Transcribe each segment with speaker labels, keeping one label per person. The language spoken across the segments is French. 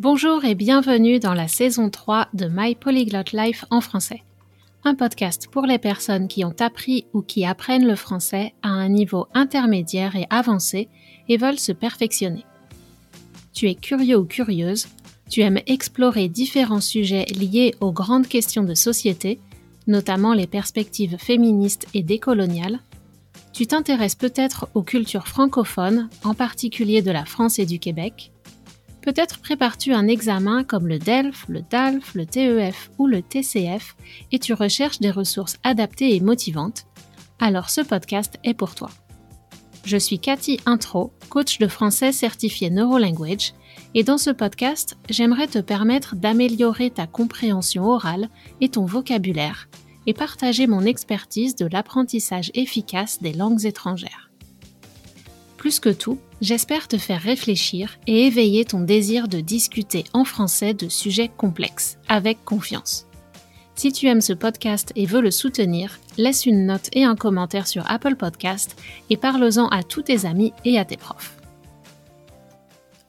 Speaker 1: Bonjour et bienvenue dans la saison 3 de My Polyglot Life en français. Un podcast pour les personnes qui ont appris ou qui apprennent le français à un niveau intermédiaire et avancé et veulent se perfectionner. Tu es curieux ou curieuse, tu aimes explorer différents sujets liés aux grandes questions de société, notamment les perspectives féministes et décoloniales. Tu t'intéresses peut-être aux cultures francophones, en particulier de la France et du Québec Peut-être prépares-tu un examen comme le DELF, le DALF, le TEF ou le TCF et tu recherches des ressources adaptées et motivantes. Alors ce podcast est pour toi. Je suis Cathy Intro, coach de français certifié Neurolanguage, et dans ce podcast, j'aimerais te permettre d'améliorer ta compréhension orale et ton vocabulaire et partager mon expertise de l'apprentissage efficace des langues étrangères. Plus que tout, j'espère te faire réfléchir et éveiller ton désir de discuter en français de sujets complexes, avec confiance. Si tu aimes ce podcast et veux le soutenir, laisse une note et un commentaire sur Apple Podcast et parle-en à tous tes amis et à tes profs.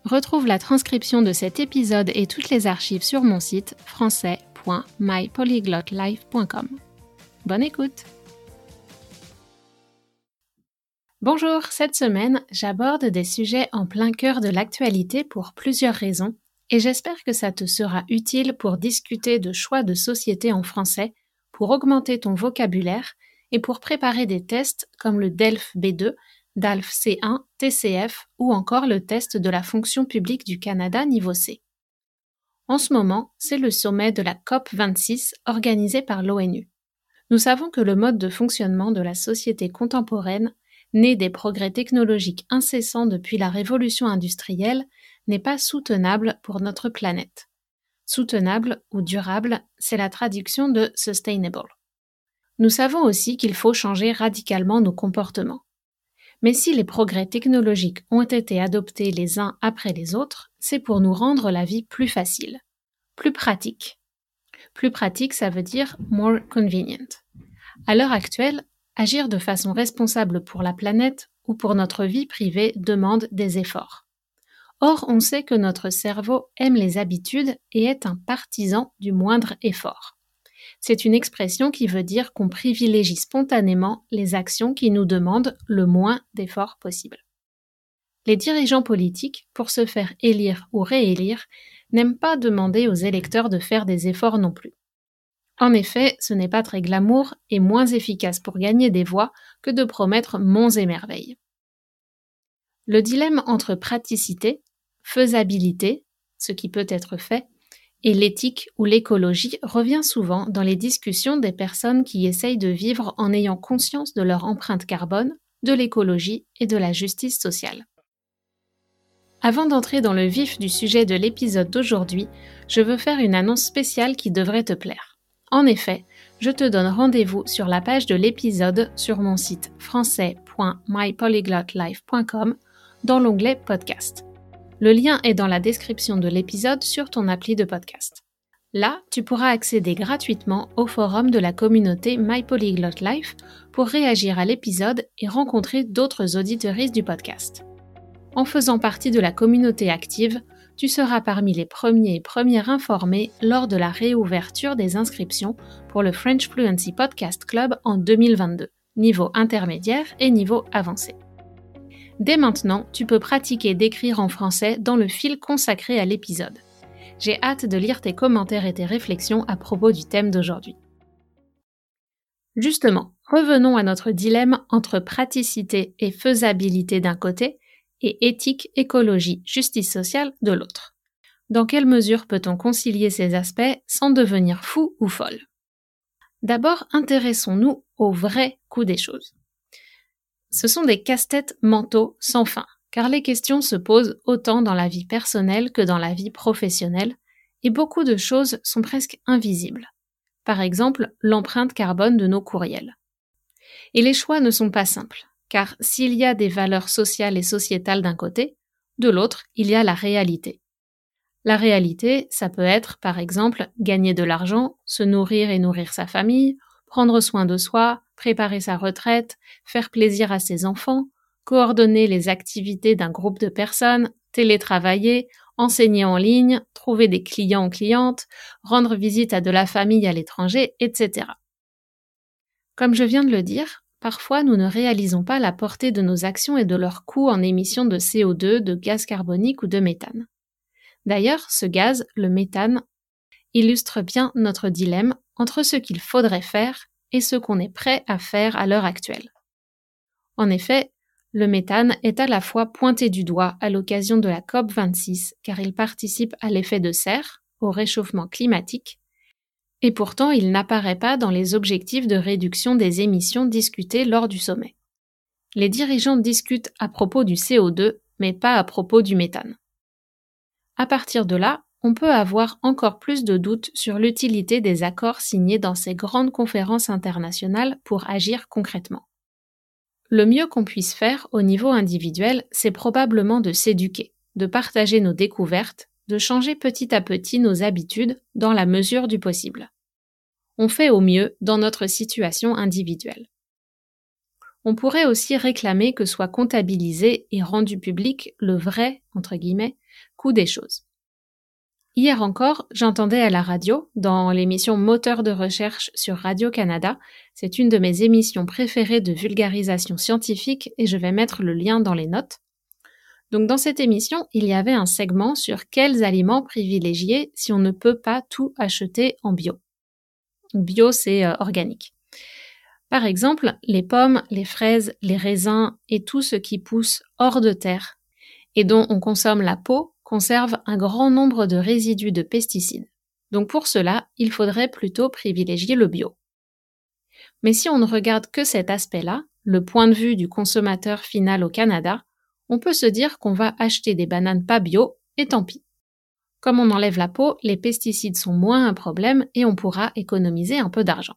Speaker 1: Retrouve la transcription de cet épisode et toutes les archives sur mon site français.mypolyglotlife.com. Bonne écoute! Bonjour, cette semaine, j'aborde des sujets en plein cœur de l'actualité pour plusieurs raisons et j'espère que ça te sera utile pour discuter de choix de société en français, pour augmenter ton vocabulaire et pour préparer des tests comme le DELF B2, DALF C1, TCF ou encore le test de la fonction publique du Canada niveau C. En ce moment, c'est le sommet de la COP 26 organisé par l'ONU. Nous savons que le mode de fonctionnement de la société contemporaine né des progrès technologiques incessants depuis la révolution industrielle, n'est pas soutenable pour notre planète. Soutenable ou durable, c'est la traduction de sustainable. Nous savons aussi qu'il faut changer radicalement nos comportements. Mais si les progrès technologiques ont été adoptés les uns après les autres, c'est pour nous rendre la vie plus facile, plus pratique. Plus pratique, ça veut dire more convenient. À l'heure actuelle, Agir de façon responsable pour la planète ou pour notre vie privée demande des efforts. Or, on sait que notre cerveau aime les habitudes et est un partisan du moindre effort. C'est une expression qui veut dire qu'on privilégie spontanément les actions qui nous demandent le moins d'efforts possible. Les dirigeants politiques, pour se faire élire ou réélire, n'aiment pas demander aux électeurs de faire des efforts non plus. En effet, ce n'est pas très glamour et moins efficace pour gagner des voix que de promettre monts et merveilles. Le dilemme entre praticité, faisabilité, ce qui peut être fait, et l'éthique ou l'écologie revient souvent dans les discussions des personnes qui essayent de vivre en ayant conscience de leur empreinte carbone, de l'écologie et de la justice sociale. Avant d'entrer dans le vif du sujet de l'épisode d'aujourd'hui, je veux faire une annonce spéciale qui devrait te plaire. En effet, je te donne rendez-vous sur la page de l'épisode sur mon site français.mypolyglotlife.com dans l'onglet Podcast. Le lien est dans la description de l'épisode sur ton appli de podcast. Là, tu pourras accéder gratuitement au forum de la communauté My Polyglot Life pour réagir à l'épisode et rencontrer d'autres auditeuristes du podcast. En faisant partie de la communauté active, tu seras parmi les premiers et premières informés lors de la réouverture des inscriptions pour le French Fluency Podcast Club en 2022, niveau intermédiaire et niveau avancé. Dès maintenant, tu peux pratiquer d'écrire en français dans le fil consacré à l'épisode. J'ai hâte de lire tes commentaires et tes réflexions à propos du thème d'aujourd'hui. Justement, revenons à notre dilemme entre praticité et faisabilité d'un côté et éthique, écologie, justice sociale de l'autre. Dans quelle mesure peut-on concilier ces aspects sans devenir fou ou folle? D'abord, intéressons-nous au vrai coût des choses. Ce sont des casse-têtes mentaux sans fin, car les questions se posent autant dans la vie personnelle que dans la vie professionnelle, et beaucoup de choses sont presque invisibles. Par exemple, l'empreinte carbone de nos courriels. Et les choix ne sont pas simples car s'il y a des valeurs sociales et sociétales d'un côté, de l'autre, il y a la réalité. La réalité, ça peut être, par exemple, gagner de l'argent, se nourrir et nourrir sa famille, prendre soin de soi, préparer sa retraite, faire plaisir à ses enfants, coordonner les activités d'un groupe de personnes, télétravailler, enseigner en ligne, trouver des clients ou clientes, rendre visite à de la famille à l'étranger, etc. Comme je viens de le dire, parfois nous ne réalisons pas la portée de nos actions et de leur coût en émissions de CO2, de gaz carbonique ou de méthane. D'ailleurs, ce gaz, le méthane, illustre bien notre dilemme entre ce qu'il faudrait faire et ce qu'on est prêt à faire à l'heure actuelle. En effet, le méthane est à la fois pointé du doigt à l'occasion de la COP26 car il participe à l'effet de serre, au réchauffement climatique, et pourtant il n'apparaît pas dans les objectifs de réduction des émissions discutés lors du sommet. Les dirigeants discutent à propos du CO2, mais pas à propos du méthane. À partir de là, on peut avoir encore plus de doutes sur l'utilité des accords signés dans ces grandes conférences internationales pour agir concrètement. Le mieux qu'on puisse faire au niveau individuel, c'est probablement de s'éduquer, de partager nos découvertes, de changer petit à petit nos habitudes dans la mesure du possible. On fait au mieux dans notre situation individuelle. On pourrait aussi réclamer que soit comptabilisé et rendu public le vrai, entre guillemets, coût des choses. Hier encore, j'entendais à la radio, dans l'émission Moteur de recherche sur Radio-Canada, c'est une de mes émissions préférées de vulgarisation scientifique et je vais mettre le lien dans les notes. Donc dans cette émission, il y avait un segment sur quels aliments privilégier si on ne peut pas tout acheter en bio. Bio, c'est euh, organique. Par exemple, les pommes, les fraises, les raisins et tout ce qui pousse hors de terre et dont on consomme la peau conserve un grand nombre de résidus de pesticides. Donc pour cela, il faudrait plutôt privilégier le bio. Mais si on ne regarde que cet aspect-là, le point de vue du consommateur final au Canada, on peut se dire qu'on va acheter des bananes pas bio et tant pis. Comme on enlève la peau, les pesticides sont moins un problème et on pourra économiser un peu d'argent.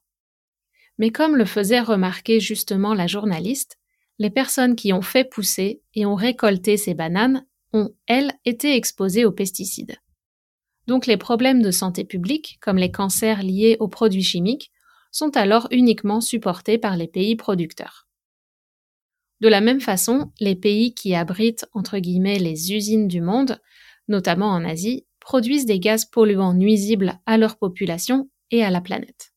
Speaker 1: Mais comme le faisait remarquer justement la journaliste, les personnes qui ont fait pousser et ont récolté ces bananes ont, elles, été exposées aux pesticides. Donc les problèmes de santé publique, comme les cancers liés aux produits chimiques, sont alors uniquement supportés par les pays producteurs. De la même façon, les pays qui abritent entre guillemets les usines du monde, notamment en Asie, produisent des gaz polluants nuisibles à leur population et à la planète.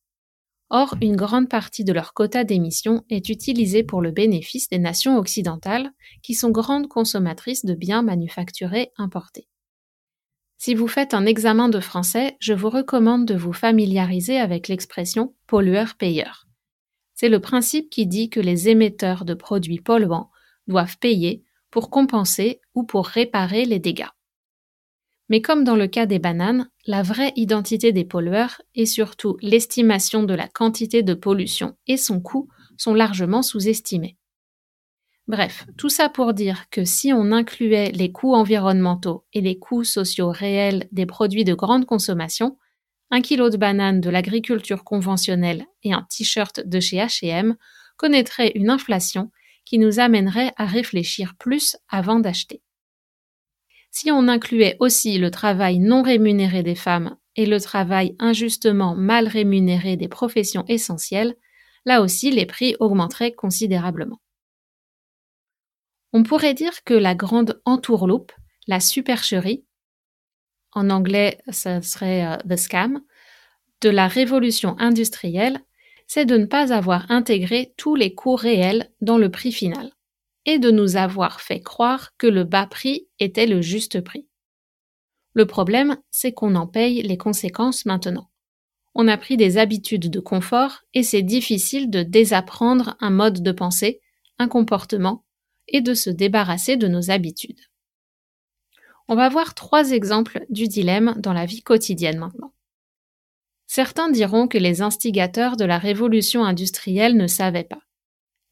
Speaker 1: Or, une grande partie de leur quota d'émissions est utilisée pour le bénéfice des nations occidentales, qui sont grandes consommatrices de biens manufacturés importés. Si vous faites un examen de français, je vous recommande de vous familiariser avec l'expression pollueur-payeur. C'est le principe qui dit que les émetteurs de produits polluants doivent payer pour compenser ou pour réparer les dégâts. Mais comme dans le cas des bananes, la vraie identité des pollueurs et surtout l'estimation de la quantité de pollution et son coût sont largement sous-estimés. Bref, tout ça pour dire que si on incluait les coûts environnementaux et les coûts sociaux réels des produits de grande consommation, un kilo de bananes de l'agriculture conventionnelle et un t-shirt de chez H&M connaîtraient une inflation qui nous amènerait à réfléchir plus avant d'acheter. Si on incluait aussi le travail non rémunéré des femmes et le travail injustement mal rémunéré des professions essentielles, là aussi les prix augmenteraient considérablement. On pourrait dire que la grande entourloupe, la supercherie, en anglais ce serait euh, the scam, de la révolution industrielle, c'est de ne pas avoir intégré tous les coûts réels dans le prix final et de nous avoir fait croire que le bas prix était le juste prix. Le problème, c'est qu'on en paye les conséquences maintenant. On a pris des habitudes de confort et c'est difficile de désapprendre un mode de pensée, un comportement, et de se débarrasser de nos habitudes. On va voir trois exemples du dilemme dans la vie quotidienne maintenant. Certains diront que les instigateurs de la révolution industrielle ne savaient pas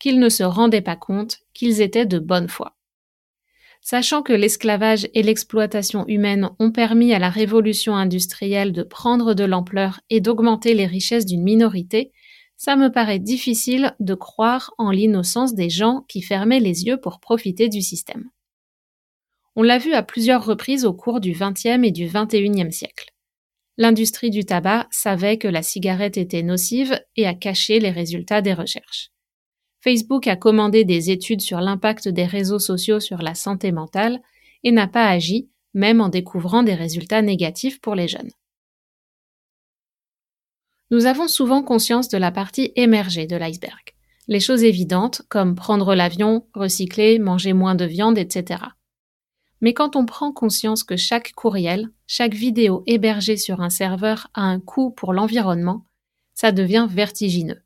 Speaker 1: qu'ils ne se rendaient pas compte qu'ils étaient de bonne foi. Sachant que l'esclavage et l'exploitation humaine ont permis à la révolution industrielle de prendre de l'ampleur et d'augmenter les richesses d'une minorité, ça me paraît difficile de croire en l'innocence des gens qui fermaient les yeux pour profiter du système. On l'a vu à plusieurs reprises au cours du XXe et du XXIe siècle. L'industrie du tabac savait que la cigarette était nocive et a caché les résultats des recherches. Facebook a commandé des études sur l'impact des réseaux sociaux sur la santé mentale et n'a pas agi même en découvrant des résultats négatifs pour les jeunes. Nous avons souvent conscience de la partie émergée de l'iceberg. Les choses évidentes, comme prendre l'avion, recycler, manger moins de viande, etc. Mais quand on prend conscience que chaque courriel, chaque vidéo hébergée sur un serveur a un coût pour l'environnement, ça devient vertigineux.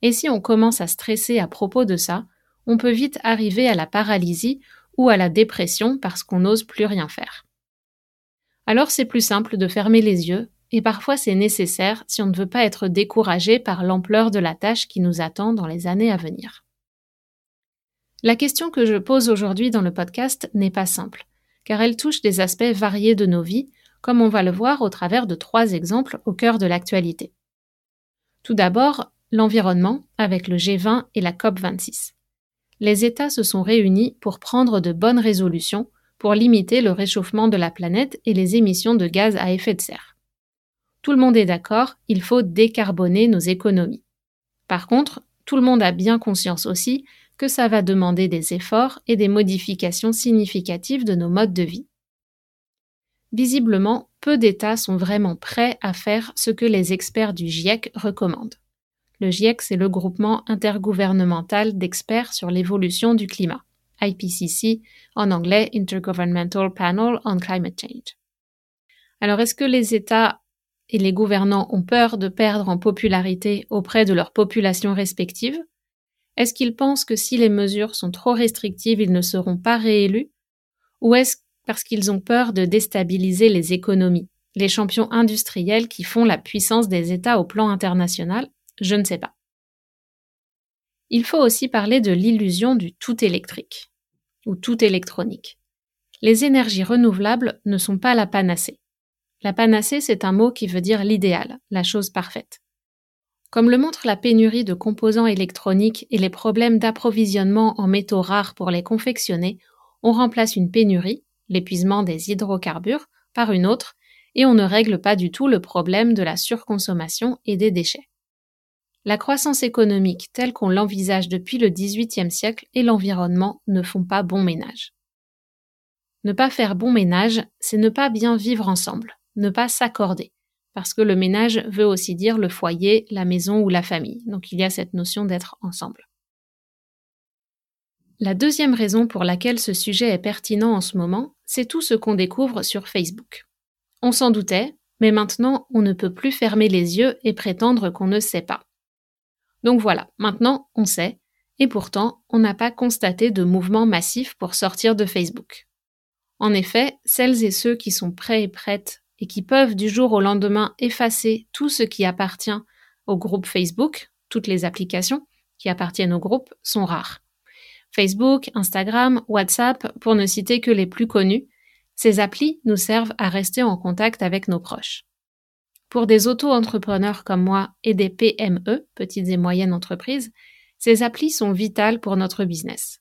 Speaker 1: Et si on commence à stresser à propos de ça, on peut vite arriver à la paralysie ou à la dépression parce qu'on n'ose plus rien faire. Alors c'est plus simple de fermer les yeux, et parfois c'est nécessaire si on ne veut pas être découragé par l'ampleur de la tâche qui nous attend dans les années à venir. La question que je pose aujourd'hui dans le podcast n'est pas simple, car elle touche des aspects variés de nos vies, comme on va le voir au travers de trois exemples au cœur de l'actualité. Tout d'abord, l'environnement avec le G20 et la COP26. Les États se sont réunis pour prendre de bonnes résolutions pour limiter le réchauffement de la planète et les émissions de gaz à effet de serre. Tout le monde est d'accord, il faut décarboner nos économies. Par contre, tout le monde a bien conscience aussi que ça va demander des efforts et des modifications significatives de nos modes de vie. Visiblement, peu d'États sont vraiment prêts à faire ce que les experts du GIEC recommandent. Le GIEC, c'est le groupement intergouvernemental d'experts sur l'évolution du climat. IPCC, en anglais Intergovernmental Panel on Climate Change. Alors est-ce que les États et les gouvernants ont peur de perdre en popularité auprès de leurs populations respectives? Est-ce qu'ils pensent que si les mesures sont trop restrictives, ils ne seront pas réélus? Ou est-ce parce qu'ils ont peur de déstabiliser les économies, les champions industriels qui font la puissance des États au plan international? Je ne sais pas. Il faut aussi parler de l'illusion du tout électrique ou tout électronique. Les énergies renouvelables ne sont pas la panacée. La panacée, c'est un mot qui veut dire l'idéal, la chose parfaite. Comme le montre la pénurie de composants électroniques et les problèmes d'approvisionnement en métaux rares pour les confectionner, on remplace une pénurie, l'épuisement des hydrocarbures, par une autre, et on ne règle pas du tout le problème de la surconsommation et des déchets la croissance économique telle qu'on l'envisage depuis le XVIIIe siècle et l'environnement ne font pas bon ménage. Ne pas faire bon ménage, c'est ne pas bien vivre ensemble, ne pas s'accorder, parce que le ménage veut aussi dire le foyer, la maison ou la famille, donc il y a cette notion d'être ensemble. La deuxième raison pour laquelle ce sujet est pertinent en ce moment, c'est tout ce qu'on découvre sur Facebook. On s'en doutait, mais maintenant on ne peut plus fermer les yeux et prétendre qu'on ne sait pas. Donc voilà, maintenant on sait, et pourtant on n'a pas constaté de mouvement massif pour sortir de Facebook. En effet, celles et ceux qui sont prêts et prêtes et qui peuvent du jour au lendemain effacer tout ce qui appartient au groupe Facebook, toutes les applications qui appartiennent au groupe, sont rares. Facebook, Instagram, WhatsApp, pour ne citer que les plus connus, ces applis nous servent à rester en contact avec nos proches. Pour des auto-entrepreneurs comme moi et des PME, petites et moyennes entreprises, ces applis sont vitales pour notre business.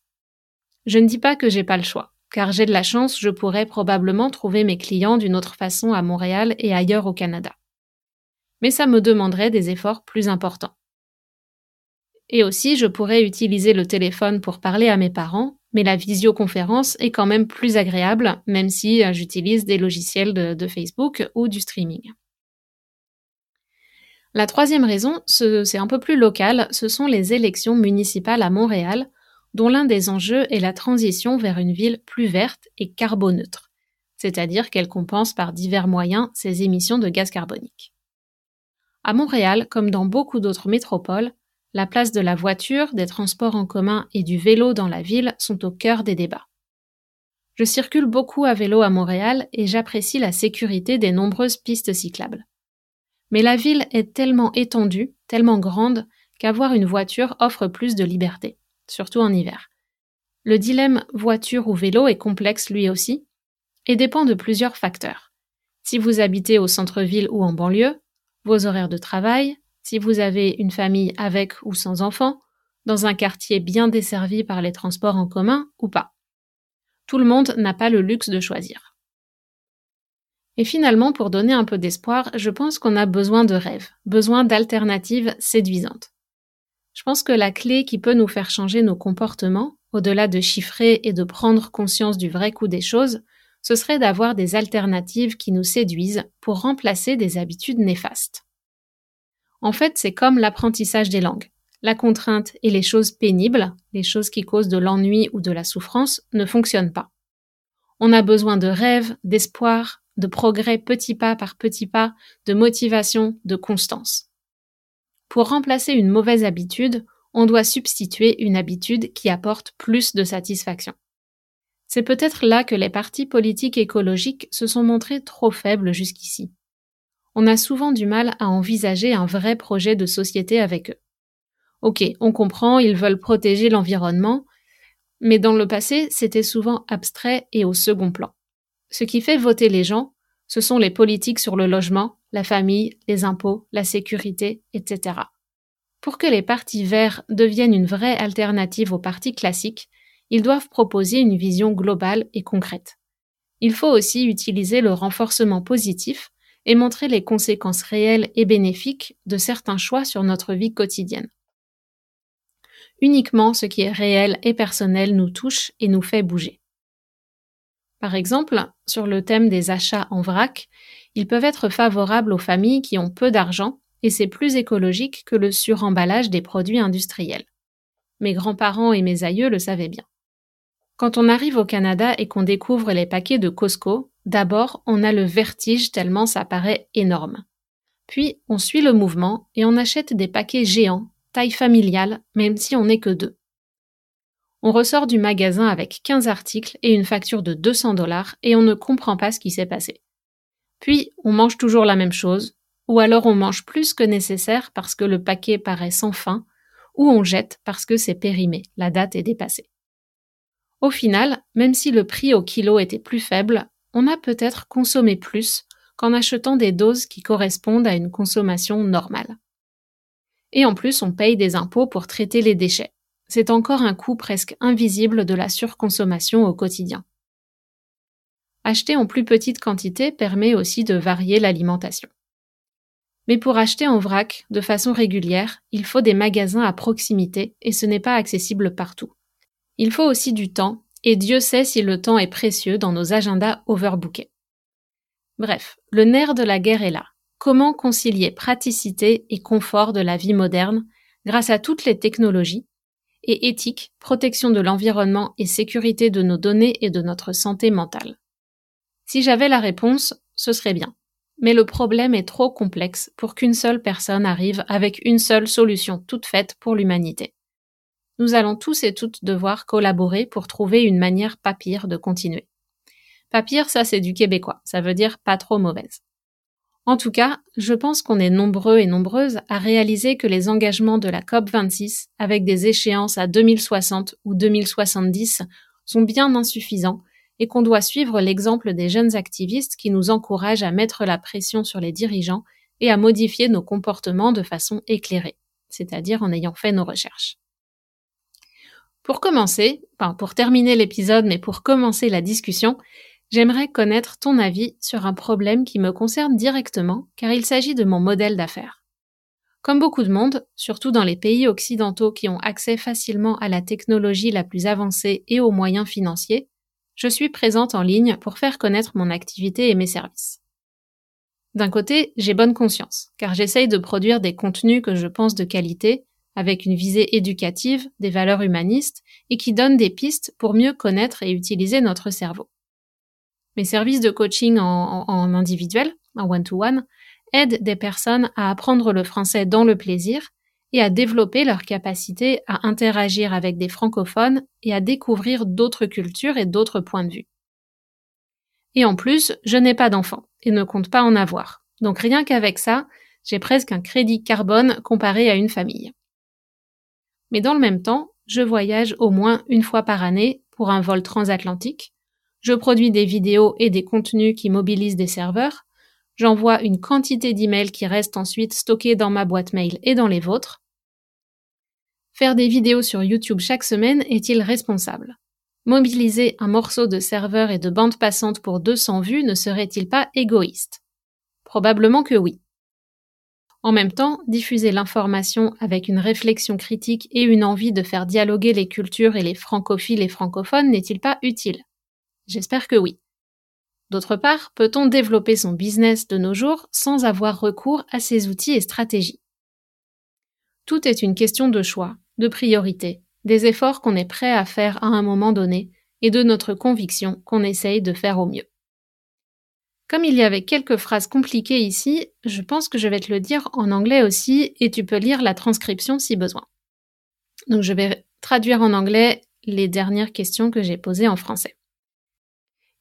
Speaker 1: Je ne dis pas que j'ai pas le choix, car j'ai de la chance, je pourrais probablement trouver mes clients d'une autre façon à Montréal et ailleurs au Canada. Mais ça me demanderait des efforts plus importants. Et aussi, je pourrais utiliser le téléphone pour parler à mes parents, mais la visioconférence est quand même plus agréable, même si euh, j'utilise des logiciels de, de Facebook ou du streaming. La troisième raison, c'est un peu plus local, ce sont les élections municipales à Montréal, dont l'un des enjeux est la transition vers une ville plus verte et carboneutre, c'est-à-dire qu'elle compense par divers moyens ses émissions de gaz carbonique. À Montréal, comme dans beaucoup d'autres métropoles, la place de la voiture, des transports en commun et du vélo dans la ville sont au cœur des débats. Je circule beaucoup à vélo à Montréal et j'apprécie la sécurité des nombreuses pistes cyclables. Mais la ville est tellement étendue, tellement grande, qu'avoir une voiture offre plus de liberté, surtout en hiver. Le dilemme voiture ou vélo est complexe lui aussi, et dépend de plusieurs facteurs. Si vous habitez au centre-ville ou en banlieue, vos horaires de travail, si vous avez une famille avec ou sans enfants, dans un quartier bien desservi par les transports en commun ou pas. Tout le monde n'a pas le luxe de choisir. Et finalement, pour donner un peu d'espoir, je pense qu'on a besoin de rêves, besoin d'alternatives séduisantes. Je pense que la clé qui peut nous faire changer nos comportements, au-delà de chiffrer et de prendre conscience du vrai coût des choses, ce serait d'avoir des alternatives qui nous séduisent pour remplacer des habitudes néfastes. En fait, c'est comme l'apprentissage des langues. La contrainte et les choses pénibles, les choses qui causent de l'ennui ou de la souffrance, ne fonctionnent pas. On a besoin de rêves, d'espoir, de progrès petit pas par petit pas, de motivation, de constance. Pour remplacer une mauvaise habitude, on doit substituer une habitude qui apporte plus de satisfaction. C'est peut-être là que les partis politiques écologiques se sont montrés trop faibles jusqu'ici. On a souvent du mal à envisager un vrai projet de société avec eux. Ok, on comprend, ils veulent protéger l'environnement, mais dans le passé, c'était souvent abstrait et au second plan. Ce qui fait voter les gens, ce sont les politiques sur le logement, la famille, les impôts, la sécurité, etc. Pour que les partis verts deviennent une vraie alternative aux partis classiques, ils doivent proposer une vision globale et concrète. Il faut aussi utiliser le renforcement positif et montrer les conséquences réelles et bénéfiques de certains choix sur notre vie quotidienne. Uniquement ce qui est réel et personnel nous touche et nous fait bouger. Par exemple, sur le thème des achats en vrac, ils peuvent être favorables aux familles qui ont peu d'argent et c'est plus écologique que le suremballage des produits industriels. Mes grands-parents et mes aïeux le savaient bien. Quand on arrive au Canada et qu'on découvre les paquets de Costco, d'abord on a le vertige tellement ça paraît énorme. Puis on suit le mouvement et on achète des paquets géants, taille familiale, même si on n'est que deux. On ressort du magasin avec 15 articles et une facture de 200 dollars et on ne comprend pas ce qui s'est passé. Puis, on mange toujours la même chose, ou alors on mange plus que nécessaire parce que le paquet paraît sans fin, ou on jette parce que c'est périmé, la date est dépassée. Au final, même si le prix au kilo était plus faible, on a peut-être consommé plus qu'en achetant des doses qui correspondent à une consommation normale. Et en plus, on paye des impôts pour traiter les déchets c'est encore un coût presque invisible de la surconsommation au quotidien. Acheter en plus petite quantité permet aussi de varier l'alimentation. Mais pour acheter en vrac, de façon régulière, il faut des magasins à proximité et ce n'est pas accessible partout. Il faut aussi du temps, et Dieu sait si le temps est précieux dans nos agendas overbookés. Bref, le nerf de la guerre est là. Comment concilier praticité et confort de la vie moderne grâce à toutes les technologies et éthique, protection de l'environnement et sécurité de nos données et de notre santé mentale. Si j'avais la réponse, ce serait bien. Mais le problème est trop complexe pour qu'une seule personne arrive avec une seule solution toute faite pour l'humanité. Nous allons tous et toutes devoir collaborer pour trouver une manière pas pire de continuer. Pas pire, ça c'est du québécois, ça veut dire pas trop mauvaise. En tout cas, je pense qu'on est nombreux et nombreuses à réaliser que les engagements de la COP26, avec des échéances à 2060 ou 2070, sont bien insuffisants et qu'on doit suivre l'exemple des jeunes activistes qui nous encouragent à mettre la pression sur les dirigeants et à modifier nos comportements de façon éclairée, c'est-à-dire en ayant fait nos recherches. Pour commencer, enfin pour terminer l'épisode, mais pour commencer la discussion, J'aimerais connaître ton avis sur un problème qui me concerne directement car il s'agit de mon modèle d'affaires. Comme beaucoup de monde, surtout dans les pays occidentaux qui ont accès facilement à la technologie la plus avancée et aux moyens financiers, je suis présente en ligne pour faire connaître mon activité et mes services. D'un côté, j'ai bonne conscience, car j'essaye de produire des contenus que je pense de qualité, avec une visée éducative, des valeurs humanistes, et qui donnent des pistes pour mieux connaître et utiliser notre cerveau. Mes services de coaching en, individuel, en one-to-one, aident des personnes à apprendre le français dans le plaisir et à développer leur capacité à interagir avec des francophones et à découvrir d'autres cultures et d'autres points de vue. Et en plus, je n'ai pas d'enfants et ne compte pas en avoir. Donc rien qu'avec ça, j'ai presque un crédit carbone comparé à une famille. Mais dans le même temps, je voyage au moins une fois par année pour un vol transatlantique, je produis des vidéos et des contenus qui mobilisent des serveurs. J'envoie une quantité d'emails qui restent ensuite stockés dans ma boîte mail et dans les vôtres. Faire des vidéos sur YouTube chaque semaine est-il responsable? Mobiliser un morceau de serveur et de bande passante pour 200 vues ne serait-il pas égoïste? Probablement que oui. En même temps, diffuser l'information avec une réflexion critique et une envie de faire dialoguer les cultures et les francophiles et francophones n'est-il pas utile? J'espère que oui. D'autre part, peut-on développer son business de nos jours sans avoir recours à ces outils et stratégies? Tout est une question de choix, de priorité, des efforts qu'on est prêt à faire à un moment donné et de notre conviction qu'on essaye de faire au mieux. Comme il y avait quelques phrases compliquées ici, je pense que je vais te le dire en anglais aussi et tu peux lire la transcription si besoin. Donc je vais traduire en anglais les dernières questions que j'ai posées en français.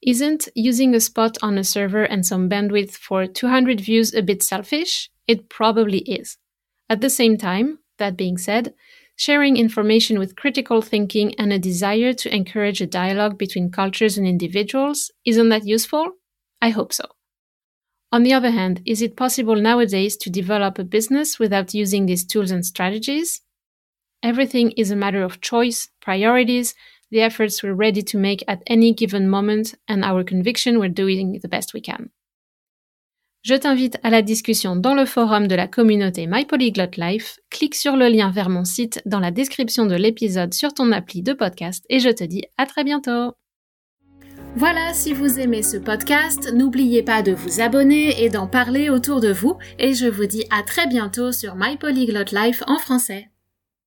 Speaker 1: Isn't using a spot on a server and some bandwidth for 200 views a bit selfish? It probably is. At the same time, that being said, sharing information with critical thinking and a desire to encourage a dialogue between cultures and individuals, isn't that useful? I hope so. On the other hand, is it possible nowadays to develop a business without using these tools and strategies? Everything is a matter of choice, priorities, the efforts we're ready to make at any given moment, and our conviction we're doing the best we can. Je t'invite à la discussion dans le forum de la communauté My Polyglot Life. Clique sur le lien vers mon site dans la description de l'épisode sur ton appli de podcast et je te dis à très bientôt. Voilà, si vous aimez ce podcast, n'oubliez pas de vous abonner et d'en parler autour de vous et je vous dis à très bientôt sur My Polyglot Life en français.